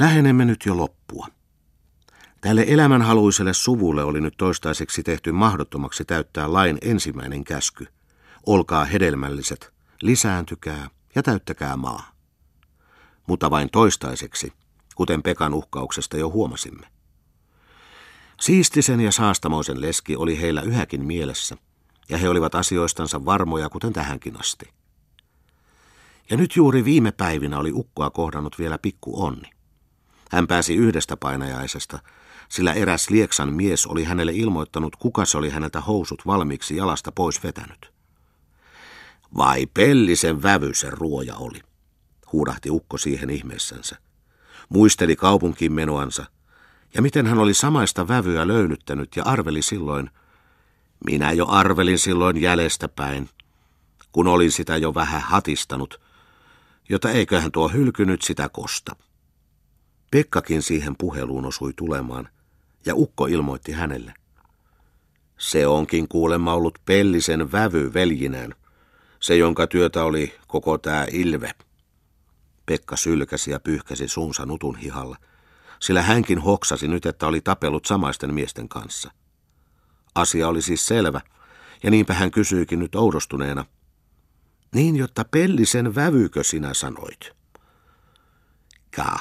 Lähenemme nyt jo loppua. Tälle elämänhaluiselle suvulle oli nyt toistaiseksi tehty mahdottomaksi täyttää lain ensimmäinen käsky. Olkaa hedelmälliset, lisääntykää ja täyttäkää maa. Mutta vain toistaiseksi, kuten Pekan uhkauksesta jo huomasimme. Siistisen ja saastamoisen leski oli heillä yhäkin mielessä, ja he olivat asioistansa varmoja, kuten tähänkin asti. Ja nyt juuri viime päivinä oli ukkoa kohdannut vielä pikku onni. Hän pääsi yhdestä painajaisesta, sillä eräs Lieksan mies oli hänelle ilmoittanut, kuka se oli häneltä housut valmiiksi jalasta pois vetänyt. Vai pellisen vävy se ruoja oli, huudahti ukko siihen ihmeessänsä. Muisteli kaupunkiin menoansa, ja miten hän oli samaista vävyä löylyttänyt ja arveli silloin, minä jo arvelin silloin jäljestä päin, kun olin sitä jo vähän hatistanut, jota eiköhän tuo hylkynyt sitä kosta. Pekkakin siihen puheluun osui tulemaan, ja Ukko ilmoitti hänelle. Se onkin kuulemma ollut Pellisen vävy veljinään, se jonka työtä oli koko tämä Ilve. Pekka sylkäsi ja pyyhkäsi suunsa nutun hihalla, sillä hänkin hoksasi nyt, että oli tapellut samaisten miesten kanssa. Asia oli siis selvä, ja niinpä hän kysyikin nyt oudostuneena. Niin, jotta Pellisen vävykö sinä sanoit? Kaa,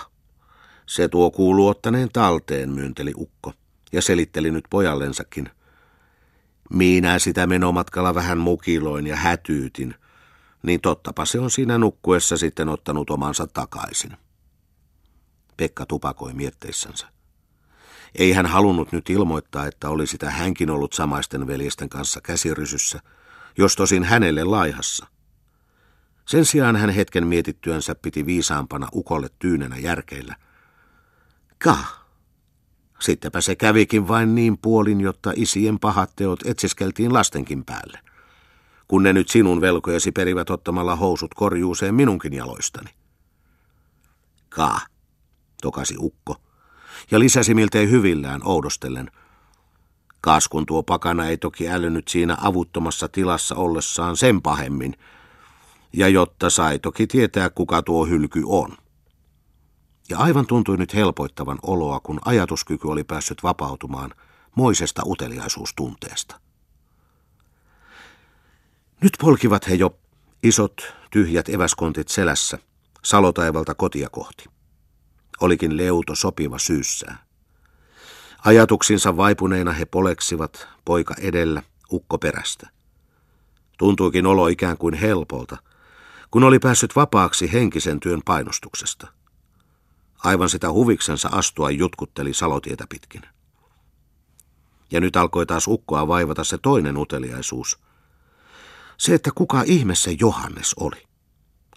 se tuo kuulu ottaneen talteen, myynteli ukko, ja selitteli nyt pojallensakin. Minä sitä menomatkalla vähän mukiloin ja hätyytin, niin tottapa se on siinä nukkuessa sitten ottanut omansa takaisin. Pekka tupakoi mietteissänsä. Ei hän halunnut nyt ilmoittaa, että oli sitä hänkin ollut samaisten veljesten kanssa käsirysyssä, jos tosin hänelle laihassa. Sen sijaan hän hetken mietittyänsä piti viisaampana ukolle tyynenä järkeillä – Ka. Sittenpä se kävikin vain niin puolin, jotta isien pahat teot etsiskeltiin lastenkin päälle. Kun ne nyt sinun velkojesi perivät ottamalla housut korjuuseen minunkin jaloistani. Ka, tokasi ukko, ja lisäsi miltei hyvillään oudostellen. Kaas kun tuo pakana ei toki älynyt siinä avuttomassa tilassa ollessaan sen pahemmin, ja jotta sai toki tietää, kuka tuo hylky on. Ja aivan tuntui nyt helpoittavan oloa, kun ajatuskyky oli päässyt vapautumaan moisesta uteliaisuustunteesta. Nyt polkivat he jo isot, tyhjät eväskontit selässä, salotaivalta kotia kohti. Olikin leuto sopiva syyssää. Ajatuksinsa vaipuneina he poleksivat, poika edellä, ukko perästä. Tuntuikin olo ikään kuin helpolta, kun oli päässyt vapaaksi henkisen työn painostuksesta – Aivan sitä huviksensa astua jutkutteli salotietä pitkin. Ja nyt alkoi taas ukkoa vaivata se toinen uteliaisuus. Se, että kuka ihmeessä Johannes oli.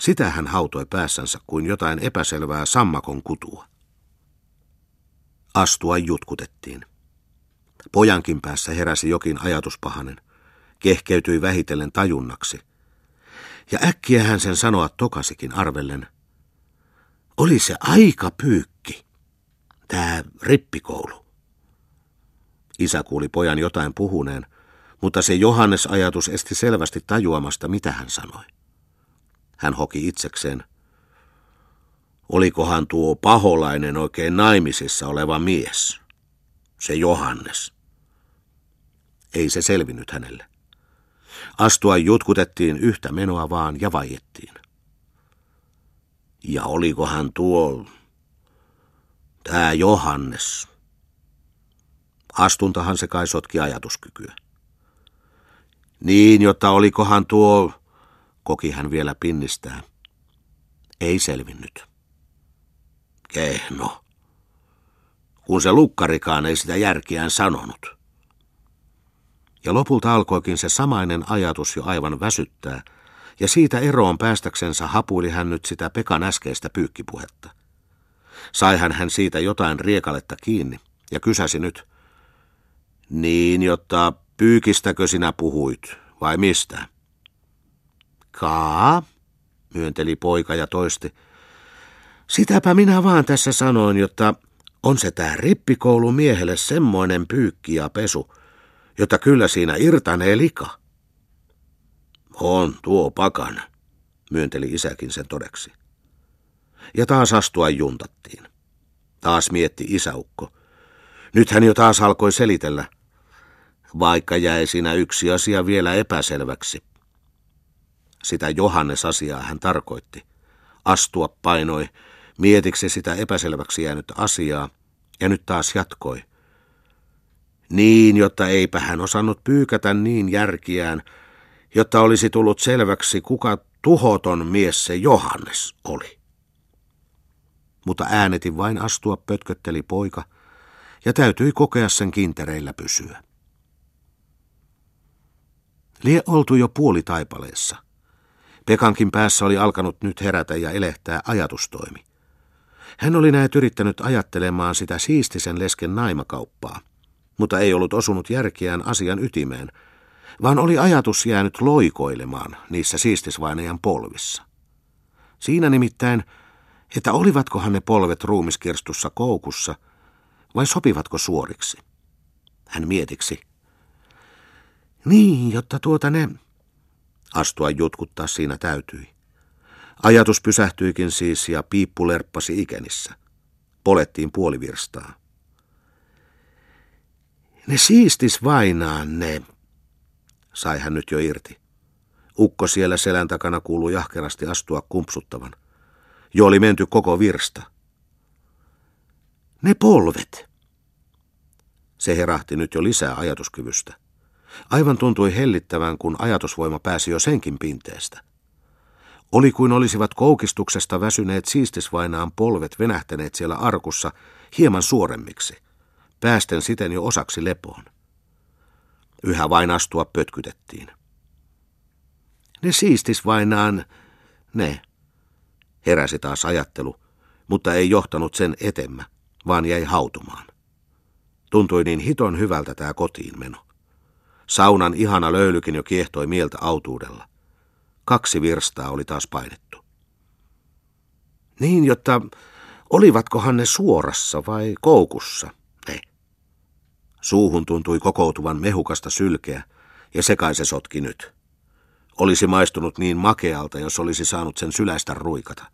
Sitä hän hautoi päässänsä kuin jotain epäselvää sammakon kutua. Astua jutkutettiin. Pojankin päässä heräsi jokin ajatuspahanen. Kehkeytyi vähitellen tajunnaksi. Ja äkkiä hän sen sanoa tokasikin arvellen – oli se aika pyykki, tämä rippikoulu. Isä kuuli pojan jotain puhuneen, mutta se Johannes-ajatus esti selvästi tajuamasta, mitä hän sanoi. Hän hoki itsekseen. Olikohan tuo paholainen oikein naimisissa oleva mies? Se Johannes. Ei se selvinnyt hänelle. Astua jutkutettiin yhtä menoa vaan ja vaiettiin. Ja olikohan tuo, tämä Johannes. Astuntahan se kai sotki ajatuskykyä. Niin, jotta olikohan tuo, koki hän vielä pinnistää. Ei selvinnyt. Kehno. Kun se lukkarikaan ei sitä järkiään sanonut. Ja lopulta alkoikin se samainen ajatus jo aivan väsyttää – ja siitä eroon päästäksensä hapuili hän nyt sitä Pekan äskeistä pyykkipuhetta. Saihan hän siitä jotain riekaletta kiinni ja kysäsi nyt, niin, jotta pyykistäkö sinä puhuit, vai mistä? Kaa, myönteli poika ja toisti. Sitäpä minä vaan tässä sanoin, jotta on se tää rippikoulu miehelle semmoinen pyykki ja pesu, jota kyllä siinä irtanee lika. On tuo pakana, myönteli isäkin sen todeksi. Ja taas astua juntattiin. Taas mietti isäukko. Nyt hän jo taas alkoi selitellä, vaikka jäi siinä yksi asia vielä epäselväksi. Sitä Johannes-asiaa hän tarkoitti. Astua painoi, mietiksi sitä epäselväksi jäänyt asiaa, ja nyt taas jatkoi. Niin, jotta eipä hän osannut pyykätä niin järkiään, jotta olisi tullut selväksi, kuka tuhoton mies se Johannes oli. Mutta äänetin vain astua pötkötteli poika, ja täytyi kokea sen kintereillä pysyä. Lie oltu jo puoli taipaleessa. Pekankin päässä oli alkanut nyt herätä ja elehtää ajatustoimi. Hän oli näet yrittänyt ajattelemaan sitä siistisen lesken naimakauppaa, mutta ei ollut osunut järkeään asian ytimeen, vaan oli ajatus jäänyt loikoilemaan niissä siistisvainajan polvissa. Siinä nimittäin, että olivatkohan ne polvet ruumiskirstussa koukussa vai sopivatko suoriksi. Hän mietiksi. Niin, jotta tuota ne... Astua jutkuttaa siinä täytyi. Ajatus pysähtyikin siis ja piippu lerppasi ikenissä. Polettiin puolivirstaa. Ne siistis vainaan ne, sai hän nyt jo irti. Ukko siellä selän takana kuuluu jahkerasti astua kumpsuttavan. Jo oli menty koko virsta. Ne polvet. Se herahti nyt jo lisää ajatuskyvystä. Aivan tuntui hellittävän, kun ajatusvoima pääsi jo senkin pinteestä. Oli kuin olisivat koukistuksesta väsyneet siistisvainaan polvet venähtäneet siellä arkussa hieman suoremmiksi, päästen siten jo osaksi lepoon. Yhä vain astua pötkytettiin. Ne siistisvainaan, ne, heräsi taas ajattelu, mutta ei johtanut sen etemmä, vaan jäi hautumaan. Tuntui niin hiton hyvältä tämä kotiin meno. Saunan ihana löylykin jo kiehtoi mieltä autuudella. Kaksi virstaa oli taas painettu. Niin, jotta olivatkohan ne suorassa vai koukussa. Suuhun tuntui kokoutuvan mehukasta sylkeä, ja sekai se sotki nyt. Olisi maistunut niin makealta, jos olisi saanut sen syläistä ruikata,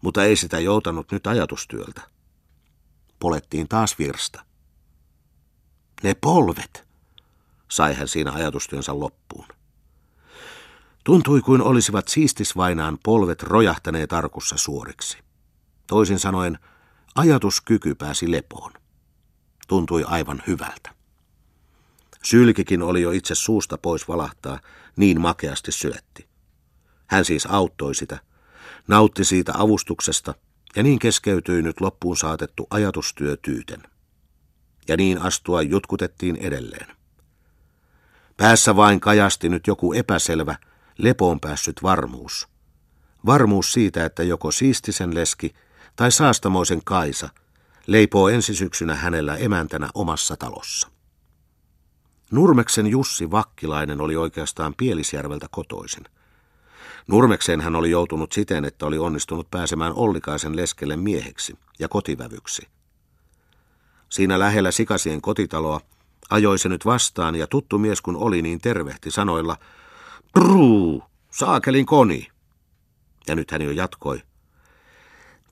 mutta ei sitä joutanut nyt ajatustyöltä. Polettiin taas virsta. Ne polvet, sai hän siinä ajatustyönsä loppuun. Tuntui kuin olisivat siistisvainaan polvet rojahtaneet arkussa suoriksi. Toisin sanoen, ajatuskyky pääsi lepoon. Tuntui aivan hyvältä. Sylkikin oli jo itse suusta pois valahtaa, niin makeasti syötti. Hän siis auttoi sitä, nautti siitä avustuksesta ja niin keskeytyi nyt loppuun saatettu ajatustyö tyyten. Ja niin astua jutkutettiin edelleen. Päässä vain kajasti nyt joku epäselvä, lepoon päässyt varmuus. Varmuus siitä, että joko siistisen leski tai saastamoisen Kaisa leipoo ensi syksynä hänellä emäntänä omassa talossa. Nurmeksen Jussi Vakkilainen oli oikeastaan Pielisjärveltä kotoisin. Nurmekseen hän oli joutunut siten, että oli onnistunut pääsemään Ollikaisen leskelle mieheksi ja kotivävyksi. Siinä lähellä Sikasien kotitaloa ajoi se nyt vastaan ja tuttu mies kun oli niin tervehti sanoilla, Pruu, saakelin koni. Ja nyt hän jo jatkoi.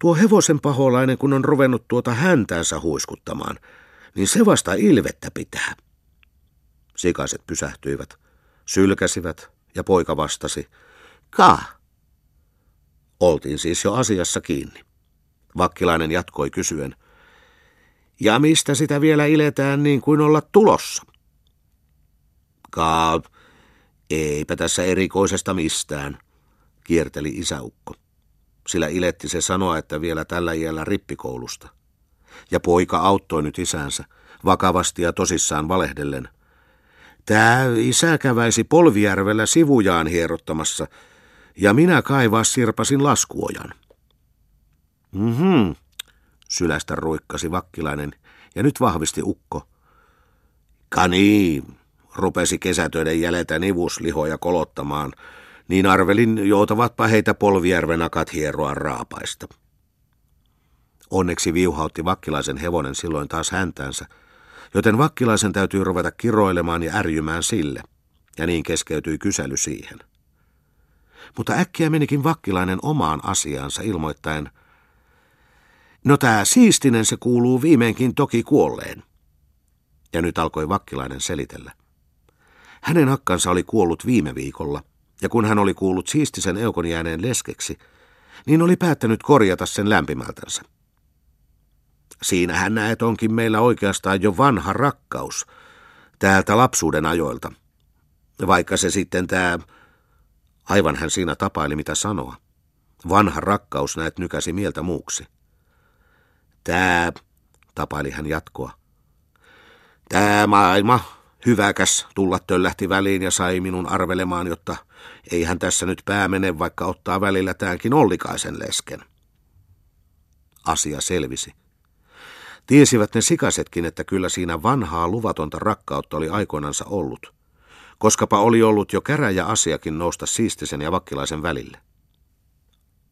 Tuo hevosen paholainen, kun on ruvennut tuota häntäänsä huiskuttamaan, niin se vasta ilvettä pitää. Sikaset pysähtyivät, sylkäsivät ja poika vastasi. Ka. Oltiin siis jo asiassa kiinni. Vakkilainen jatkoi kysyen. Ja mistä sitä vielä iletään niin kuin olla tulossa? Ka, eipä tässä erikoisesta mistään, kierteli isäukko. Sillä iletti se sanoa, että vielä tällä iällä rippikoulusta. Ja poika auttoi nyt isänsä, vakavasti ja tosissaan valehdellen. Tää isä käväisi Polvijärvellä sivujaan hierottamassa, ja minä kaivaa sirpasin laskuojan. Mhm, sylästä ruikkasi vakkilainen, ja nyt vahvisti ukko. Kani, rupesi kesätöiden jäljetä nivuslihoja kolottamaan, niin arvelin joutavatpa heitä polvijärvenakat hieroa raapaista. Onneksi viuhautti vakkilaisen hevonen silloin taas häntänsä, joten vakkilaisen täytyy ruveta kiroilemaan ja ärjymään sille, ja niin keskeytyi kysely siihen. Mutta äkkiä menikin vakkilainen omaan asiaansa ilmoittaen, No tää siistinen se kuuluu viimeinkin toki kuolleen. Ja nyt alkoi vakkilainen selitellä. Hänen akkansa oli kuollut viime viikolla, ja kun hän oli kuullut siistisen eukon jääneen leskeksi, niin oli päättänyt korjata sen lämpimältänsä. Siinähän näet onkin meillä oikeastaan jo vanha rakkaus täältä lapsuuden ajoilta. Vaikka se sitten tämä, aivan hän siinä tapaili mitä sanoa. Vanha rakkaus näet nykäsi mieltä muuksi. Tää, tapaili hän jatkoa. Tää maailma, hyväkäs, tulla töllähti väliin ja sai minun arvelemaan, jotta ei hän tässä nyt pää mene, vaikka ottaa välillä täänkin Ollikaisen lesken. Asia selvisi. Tiesivät ne sikasetkin, että kyllä siinä vanhaa luvatonta rakkautta oli aikoinansa ollut, koskapa oli ollut jo käräjä asiakin nousta siistisen ja vakkilaisen välille.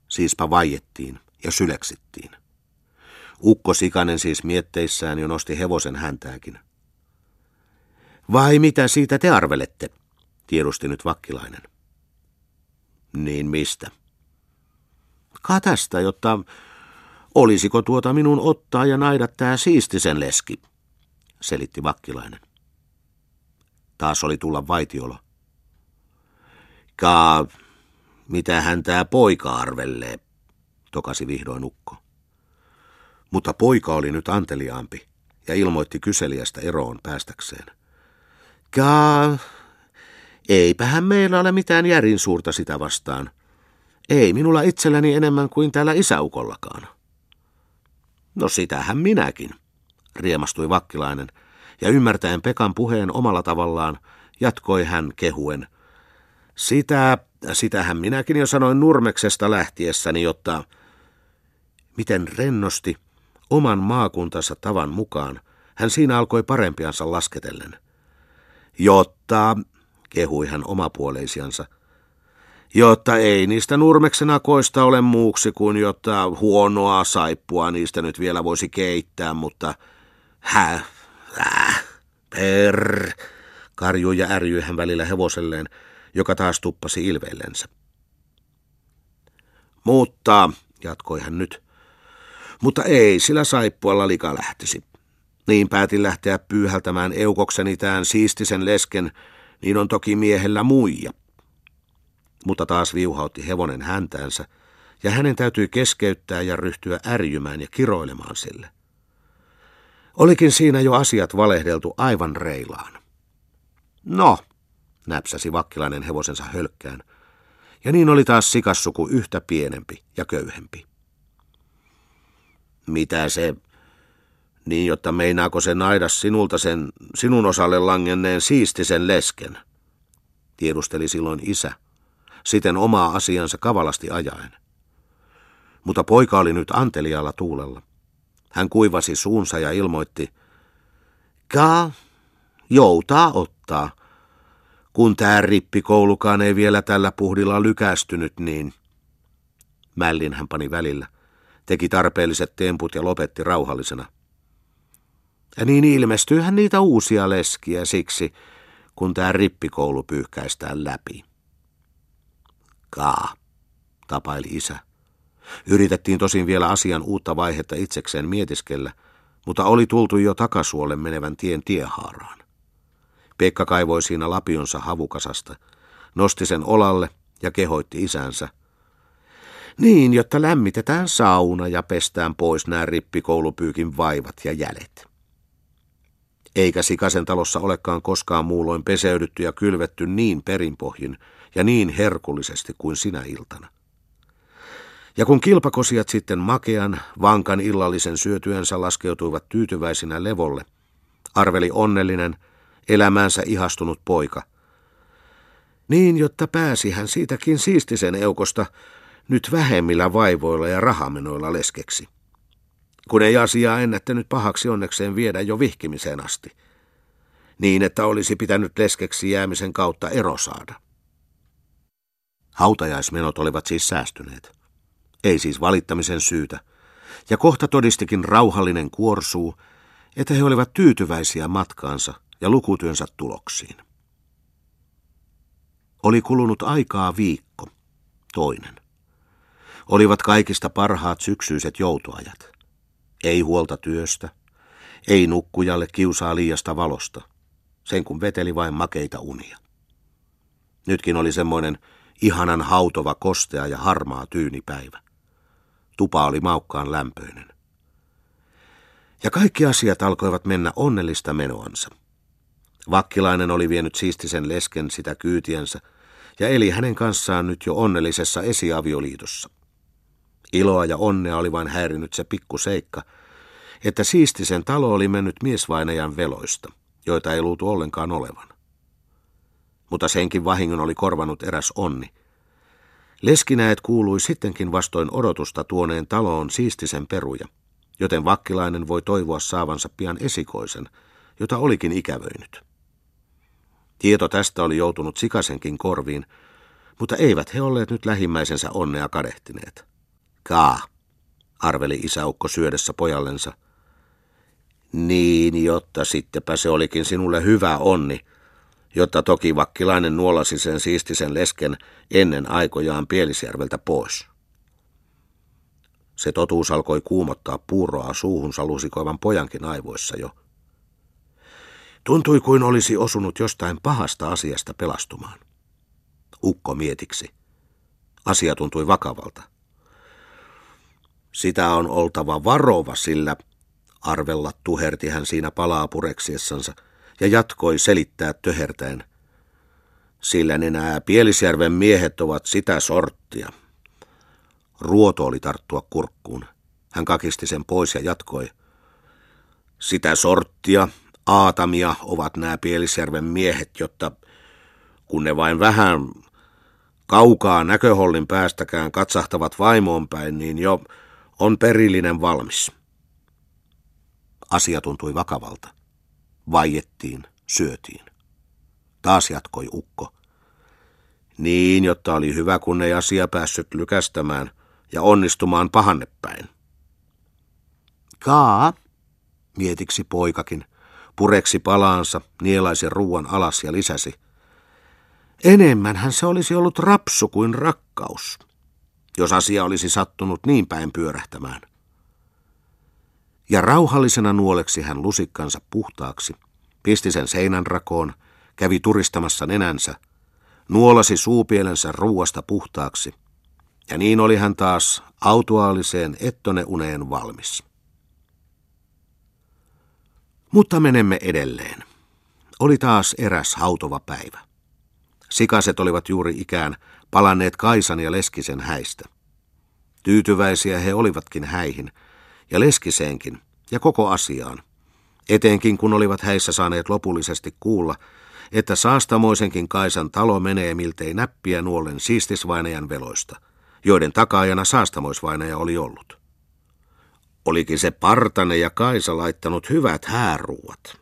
Siispä vaiettiin ja syleksittiin. Ukko Sikanen siis mietteissään jo nosti hevosen häntääkin. Vai mitä siitä te arvelette? tiedusti nyt vakkilainen. Niin mistä? Ka tästä, jotta olisiko tuota minun ottaa ja naida tää siistisen leski, selitti vakkilainen. Taas oli tulla vaitiolo. Ka, mitä hän tää poika arvellee, tokasi vihdoin ukko. Mutta poika oli nyt anteliaampi ja ilmoitti kyselijästä eroon päästäkseen. Ka, eipähän meillä ole mitään järin suurta sitä vastaan. Ei minulla itselläni enemmän kuin täällä isäukollakaan. No sitähän minäkin, riemastui vakkilainen, ja ymmärtäen Pekan puheen omalla tavallaan, jatkoi hän kehuen. Sitä, sitähän minäkin jo sanoin Nurmeksesta lähtiessäni, jotta... Miten rennosti, oman maakuntansa tavan mukaan, hän siinä alkoi parempiansa lasketellen. Jotta, kehui hän omapuoleisiansa, jotta ei niistä nurmeksenakoista ole muuksi kuin jotta huonoa saippua niistä nyt vielä voisi keittää, mutta hä, äh, per, karjui ja ärjyi hän välillä hevoselleen, joka taas tuppasi ilveillensä. Mutta, jatkoi hän nyt, mutta ei sillä saippualla lika lähtisi. Niin päätin lähteä pyyhältämään eukokseni tämän siistisen lesken, niin on toki miehellä muija. Mutta taas viuhautti hevonen häntäänsä, ja hänen täytyi keskeyttää ja ryhtyä ärjymään ja kiroilemaan sille. Olikin siinä jo asiat valehdeltu aivan reilaan. No, näpsäsi vakkilainen hevosensa hölkkään, ja niin oli taas sikassuku yhtä pienempi ja köyhempi. Mitä se, niin jotta meinaako se naida sinulta sen sinun osalle langenneen siistisen lesken? Tiedusteli silloin isä, siten omaa asiansa kavalasti ajaen. Mutta poika oli nyt antelialla tuulella. Hän kuivasi suunsa ja ilmoitti, Kaa, joutaa ottaa. Kun tää rippikoulukaan ei vielä tällä puhdilla lykästynyt, niin... Mällin hän pani välillä teki tarpeelliset temput ja lopetti rauhallisena. Ja niin ilmestyyhän niitä uusia leskiä siksi, kun tämä rippikoulu pyyhkäistään läpi. Kaa, tapaili isä. Yritettiin tosin vielä asian uutta vaihetta itsekseen mietiskellä, mutta oli tultu jo takasuolle menevän tien tiehaaraan. Pekka kaivoi siinä lapionsa havukasasta, nosti sen olalle ja kehoitti isänsä – niin, jotta lämmitetään sauna ja pestään pois nämä rippikoulupyykin vaivat ja jäljet. Eikä Sikasen talossa olekaan koskaan muulloin peseydytty ja kylvetty niin perinpohjin ja niin herkullisesti kuin sinä iltana. Ja kun kilpakosiat sitten makean, vankan illallisen syötyensä laskeutuivat tyytyväisinä levolle, arveli onnellinen, elämäänsä ihastunut poika. Niin, jotta pääsi hän siitäkin siistisen eukosta, nyt vähemmillä vaivoilla ja rahamenoilla leskeksi. Kun ei asiaa ennättänyt pahaksi onnekseen viedä jo vihkimiseen asti. Niin, että olisi pitänyt leskeksi jäämisen kautta ero saada. Hautajaismenot olivat siis säästyneet. Ei siis valittamisen syytä. Ja kohta todistikin rauhallinen kuorsuu, että he olivat tyytyväisiä matkaansa ja lukutyönsä tuloksiin. Oli kulunut aikaa viikko, toinen olivat kaikista parhaat syksyiset joutoajat. Ei huolta työstä, ei nukkujalle kiusaa liiasta valosta, sen kun veteli vain makeita unia. Nytkin oli semmoinen ihanan hautova kostea ja harmaa tyynipäivä. Tupa oli maukkaan lämpöinen. Ja kaikki asiat alkoivat mennä onnellista menoansa. Vakkilainen oli vienyt siistisen lesken sitä kyytiensä ja eli hänen kanssaan nyt jo onnellisessa esiavioliitossa. Iloa ja onnea oli vain häirinyt se pikku seikka, että siistisen talo oli mennyt miesvainajan veloista, joita ei luultu ollenkaan olevan. Mutta senkin vahingon oli korvanut eräs onni. Leskinäet kuului sittenkin vastoin odotusta tuoneen taloon siistisen peruja, joten vakkilainen voi toivoa saavansa pian esikoisen, jota olikin ikävöinyt. Tieto tästä oli joutunut sikasenkin korviin, mutta eivät he olleet nyt lähimmäisensä onnea kadehtineet. Kaa, arveli isäukko syödessä pojallensa. Niin, jotta sittenpä se olikin sinulle hyvä onni, jotta toki vakkilainen nuolasi sen siistisen lesken ennen aikojaan Pielisjärveltä pois. Se totuus alkoi kuumottaa puuroa suuhunsa lusikoivan pojankin aivoissa jo. Tuntui kuin olisi osunut jostain pahasta asiasta pelastumaan. Ukko mietiksi. Asia tuntui vakavalta. Sitä on oltava varova, sillä arvella tuherti hän siinä palaa pureksiessansa ja jatkoi selittää töhertäen. Sillä nenää Pielisjärven miehet ovat sitä sorttia. Ruoto oli tarttua kurkkuun. Hän kakisti sen pois ja jatkoi. Sitä sorttia, aatamia ovat nämä Pielisjärven miehet, jotta kun ne vain vähän kaukaa näköhollin päästäkään katsahtavat vaimoon päin, niin jo on perillinen valmis. Asia tuntui vakavalta. Vaiettiin, syötiin. Taas jatkoi ukko. Niin, jotta oli hyvä, kun ei asia päässyt lykästämään ja onnistumaan pahannepäin. Kaa, mietiksi poikakin, pureksi palaansa, nielaisi ruuan alas ja lisäsi. Enemmänhän se olisi ollut rapsu kuin rakkaus, jos asia olisi sattunut niin päin pyörähtämään. Ja rauhallisena nuoleksi hän lusikkansa puhtaaksi, pisti sen seinän rakoon, kävi turistamassa nenänsä, nuolasi suupielensä ruuasta puhtaaksi, ja niin oli hän taas autuaaliseen ettoneuneen valmis. Mutta menemme edelleen. Oli taas eräs hautova päivä. Sikaset olivat juuri ikään palanneet Kaisan ja Leskisen häistä. Tyytyväisiä he olivatkin häihin, ja Leskiseenkin, ja koko asiaan. Etenkin kun olivat häissä saaneet lopullisesti kuulla, että saastamoisenkin Kaisan talo menee miltei näppiä nuolen siistisvainajan veloista, joiden takaajana saastamoisvainaja oli ollut. Olikin se Partane ja Kaisa laittanut hyvät hääruuat,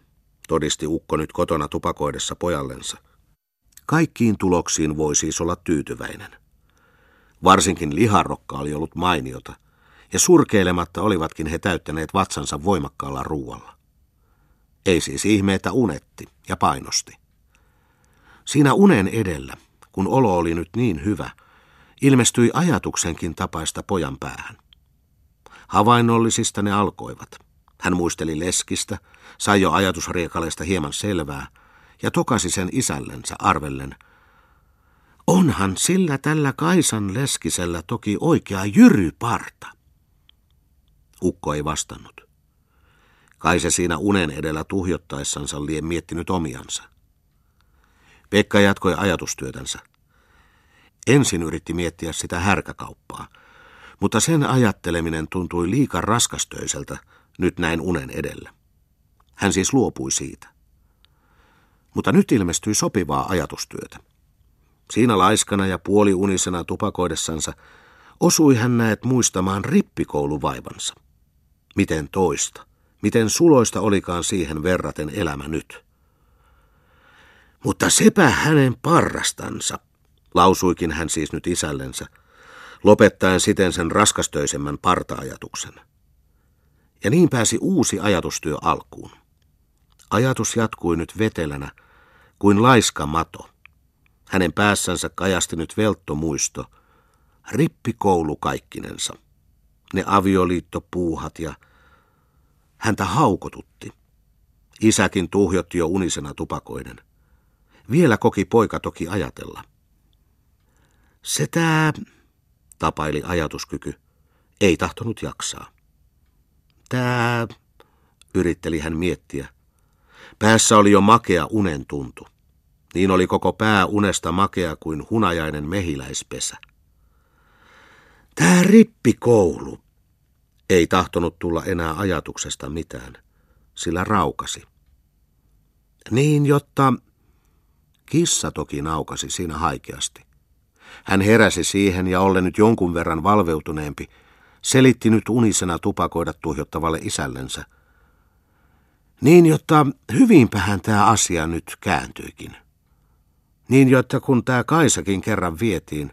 todisti Ukko nyt kotona tupakoidessa pojallensa. Kaikkiin tuloksiin voi siis olla tyytyväinen. Varsinkin liharokka oli ollut mainiota, ja surkeilematta olivatkin he täyttäneet vatsansa voimakkaalla ruualla. Ei siis ihme, että unetti ja painosti. Siinä unen edellä, kun olo oli nyt niin hyvä, ilmestyi ajatuksenkin tapaista pojan päähän. Havainnollisista ne alkoivat. Hän muisteli leskistä, sai jo ajatusriekaleista hieman selvää ja tokasi sen isällensä arvellen. Onhan sillä tällä Kaisan leskisellä toki oikea jyryparta. Ukko ei vastannut. Kai se siinä unen edellä tuhjottaessansa lien miettinyt omiansa. Pekka jatkoi ajatustyötänsä. Ensin yritti miettiä sitä härkäkauppaa – mutta sen ajatteleminen tuntui liika raskastöiseltä nyt näin unen edellä. Hän siis luopui siitä. Mutta nyt ilmestyi sopivaa ajatustyötä. Siinä laiskana ja puoliunisena tupakoidessansa osui hän näet muistamaan rippikouluvaivansa. Miten toista, miten suloista olikaan siihen verraten elämä nyt. Mutta sepä hänen parrastansa, lausuikin hän siis nyt isällensä, lopettaen siten sen raskastöisemmän partaajatuksen. Ja niin pääsi uusi ajatustyö alkuun. Ajatus jatkui nyt vetelänä kuin laiska mato. Hänen päässänsä kajasti nyt velttomuisto, rippikoulu kaikkinensa. Ne avioliittopuuhat ja Häntä haukotutti. Isäkin tuhjotti jo unisena tupakoiden. Vielä koki poika toki ajatella. Se tää, tapaili ajatuskyky, ei tahtonut jaksaa. Tää, yritteli hän miettiä. Päässä oli jo makea unen tuntu. Niin oli koko pää unesta makea kuin hunajainen mehiläispesä. Tää rippikoulu. Ei tahtonut tulla enää ajatuksesta mitään, sillä raukasi. Niin, jotta kissa toki naukasi siinä haikeasti. Hän heräsi siihen ja ollen nyt jonkun verran valveutuneempi, selitti nyt unisena tupakoida tuhjottavalle isällensä. Niin, jotta hyvinpähän tämä asia nyt kääntyikin. Niin, jotta kun tämä Kaisakin kerran vietiin,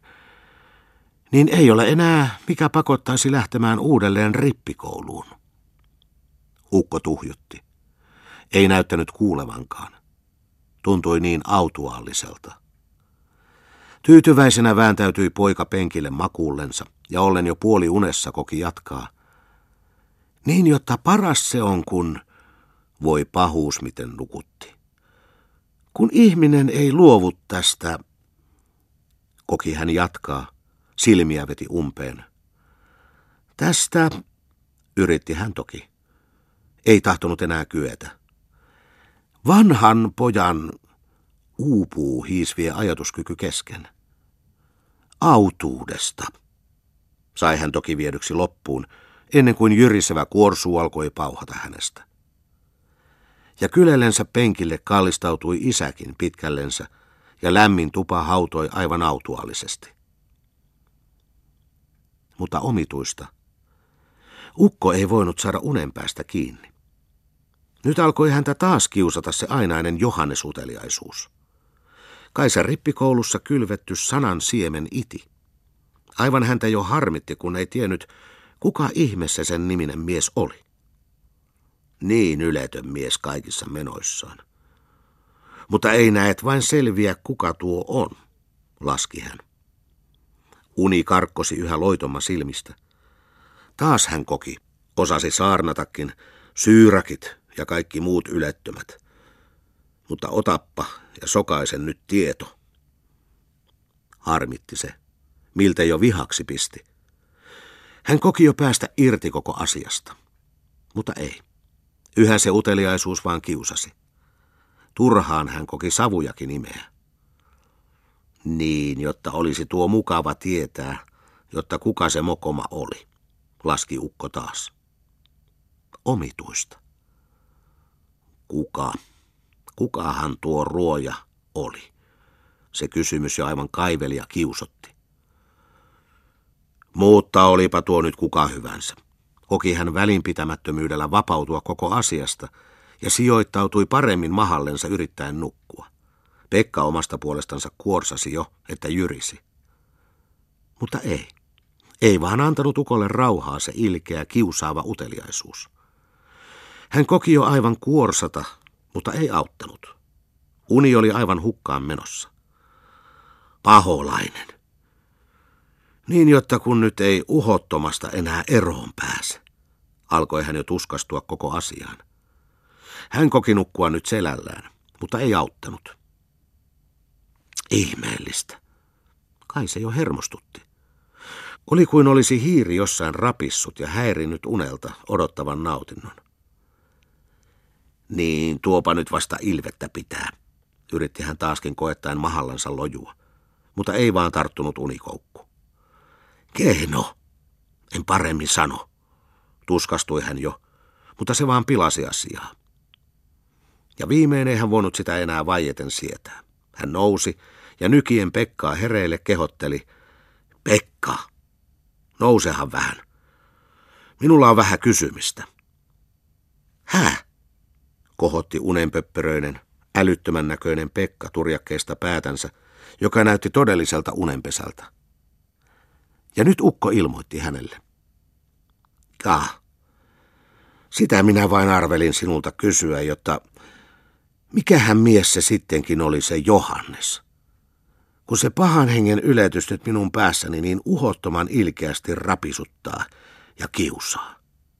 niin ei ole enää mikä pakottaisi lähtemään uudelleen rippikouluun. Ukko tuhjutti. Ei näyttänyt kuulevankaan. Tuntui niin autuaalliselta. Tyytyväisenä vääntäytyi poika penkille makuullensa ja ollen jo puoli unessa koki jatkaa. Niin, jotta paras se on, kun voi pahuus miten nukutti. Kun ihminen ei luovu tästä, koki hän jatkaa, silmiä veti umpeen. Tästä, yritti hän toki. Ei tahtonut enää kyetä. Vanhan pojan uupuu hiisviä ajatuskyky kesken. Autuudesta, sai hän toki viedyksi loppuun, ennen kuin jyrisevä kuorsu alkoi pauhata hänestä. Ja kylellensä penkille kallistautui isäkin pitkällensä, ja lämmin tupa hautoi aivan autuaalisesti. Mutta omituista. Ukko ei voinut saada unen päästä kiinni. Nyt alkoi häntä taas kiusata se ainainen Johannesuteliaisuus. Kaisa rippikoulussa kylvetty sanan siemen iti. Aivan häntä jo harmitti, kun ei tiennyt, kuka ihmeessä sen niminen mies oli. Niin yletön mies kaikissa menoissaan. Mutta ei näet vain selviä, kuka tuo on, laski hän. Uni karkkosi yhä loitoma silmistä. Taas hän koki, osasi saarnatakin, syyrakit ja kaikki muut ylettömät. Mutta otappa ja sokaisen nyt tieto. Harmitti se, miltä jo vihaksi pisti. Hän koki jo päästä irti koko asiasta. Mutta ei. Yhä se uteliaisuus vaan kiusasi. Turhaan hän koki savujakin nimeä. Niin, jotta olisi tuo mukava tietää, jotta kuka se mokoma oli, laski ukko taas. Omituista. Kuka? Kukahan tuo ruoja oli? Se kysymys jo aivan kaiveli ja kiusotti. Mutta olipa tuo nyt kuka hyvänsä. Koki hän välinpitämättömyydellä vapautua koko asiasta ja sijoittautui paremmin mahallensa yrittäen nukkua. Pekka omasta puolestansa kuorsasi jo, että jyrisi. Mutta ei. Ei vaan antanut ukolle rauhaa se ilkeä, kiusaava uteliaisuus. Hän koki jo aivan kuorsata, mutta ei auttanut. Uni oli aivan hukkaan menossa. Paholainen. Niin, jotta kun nyt ei uhottomasta enää eroon pääse, alkoi hän jo tuskastua koko asiaan. Hän koki nukkua nyt selällään, mutta ei auttanut. Ihmeellistä. Kai se jo hermostutti. Oli kuin olisi hiiri jossain rapissut ja häirinyt unelta odottavan nautinnon. Niin, tuopa nyt vasta ilvettä pitää, yritti hän taaskin koettaen mahallansa lojua, mutta ei vaan tarttunut unikoukku. Kehno, en paremmin sano, tuskastui hän jo, mutta se vaan pilasi asiaa. Ja viimein ei hän voinut sitä enää vaieten sietää. Hän nousi ja nykien Pekkaa hereille kehotteli. Pekka, nousehan vähän. Minulla on vähän kysymistä. Hää? kohotti unenpöppöröinen, älyttömän näköinen Pekka turjakkeesta päätänsä, joka näytti todelliselta unenpesältä. Ja nyt ukko ilmoitti hänelle. Kah, sitä minä vain arvelin sinulta kysyä, jotta mikähän mies se sittenkin oli se Johannes? Kun se pahan hengen yletys nyt minun päässäni niin uhottoman ilkeästi rapisuttaa ja kiusaa.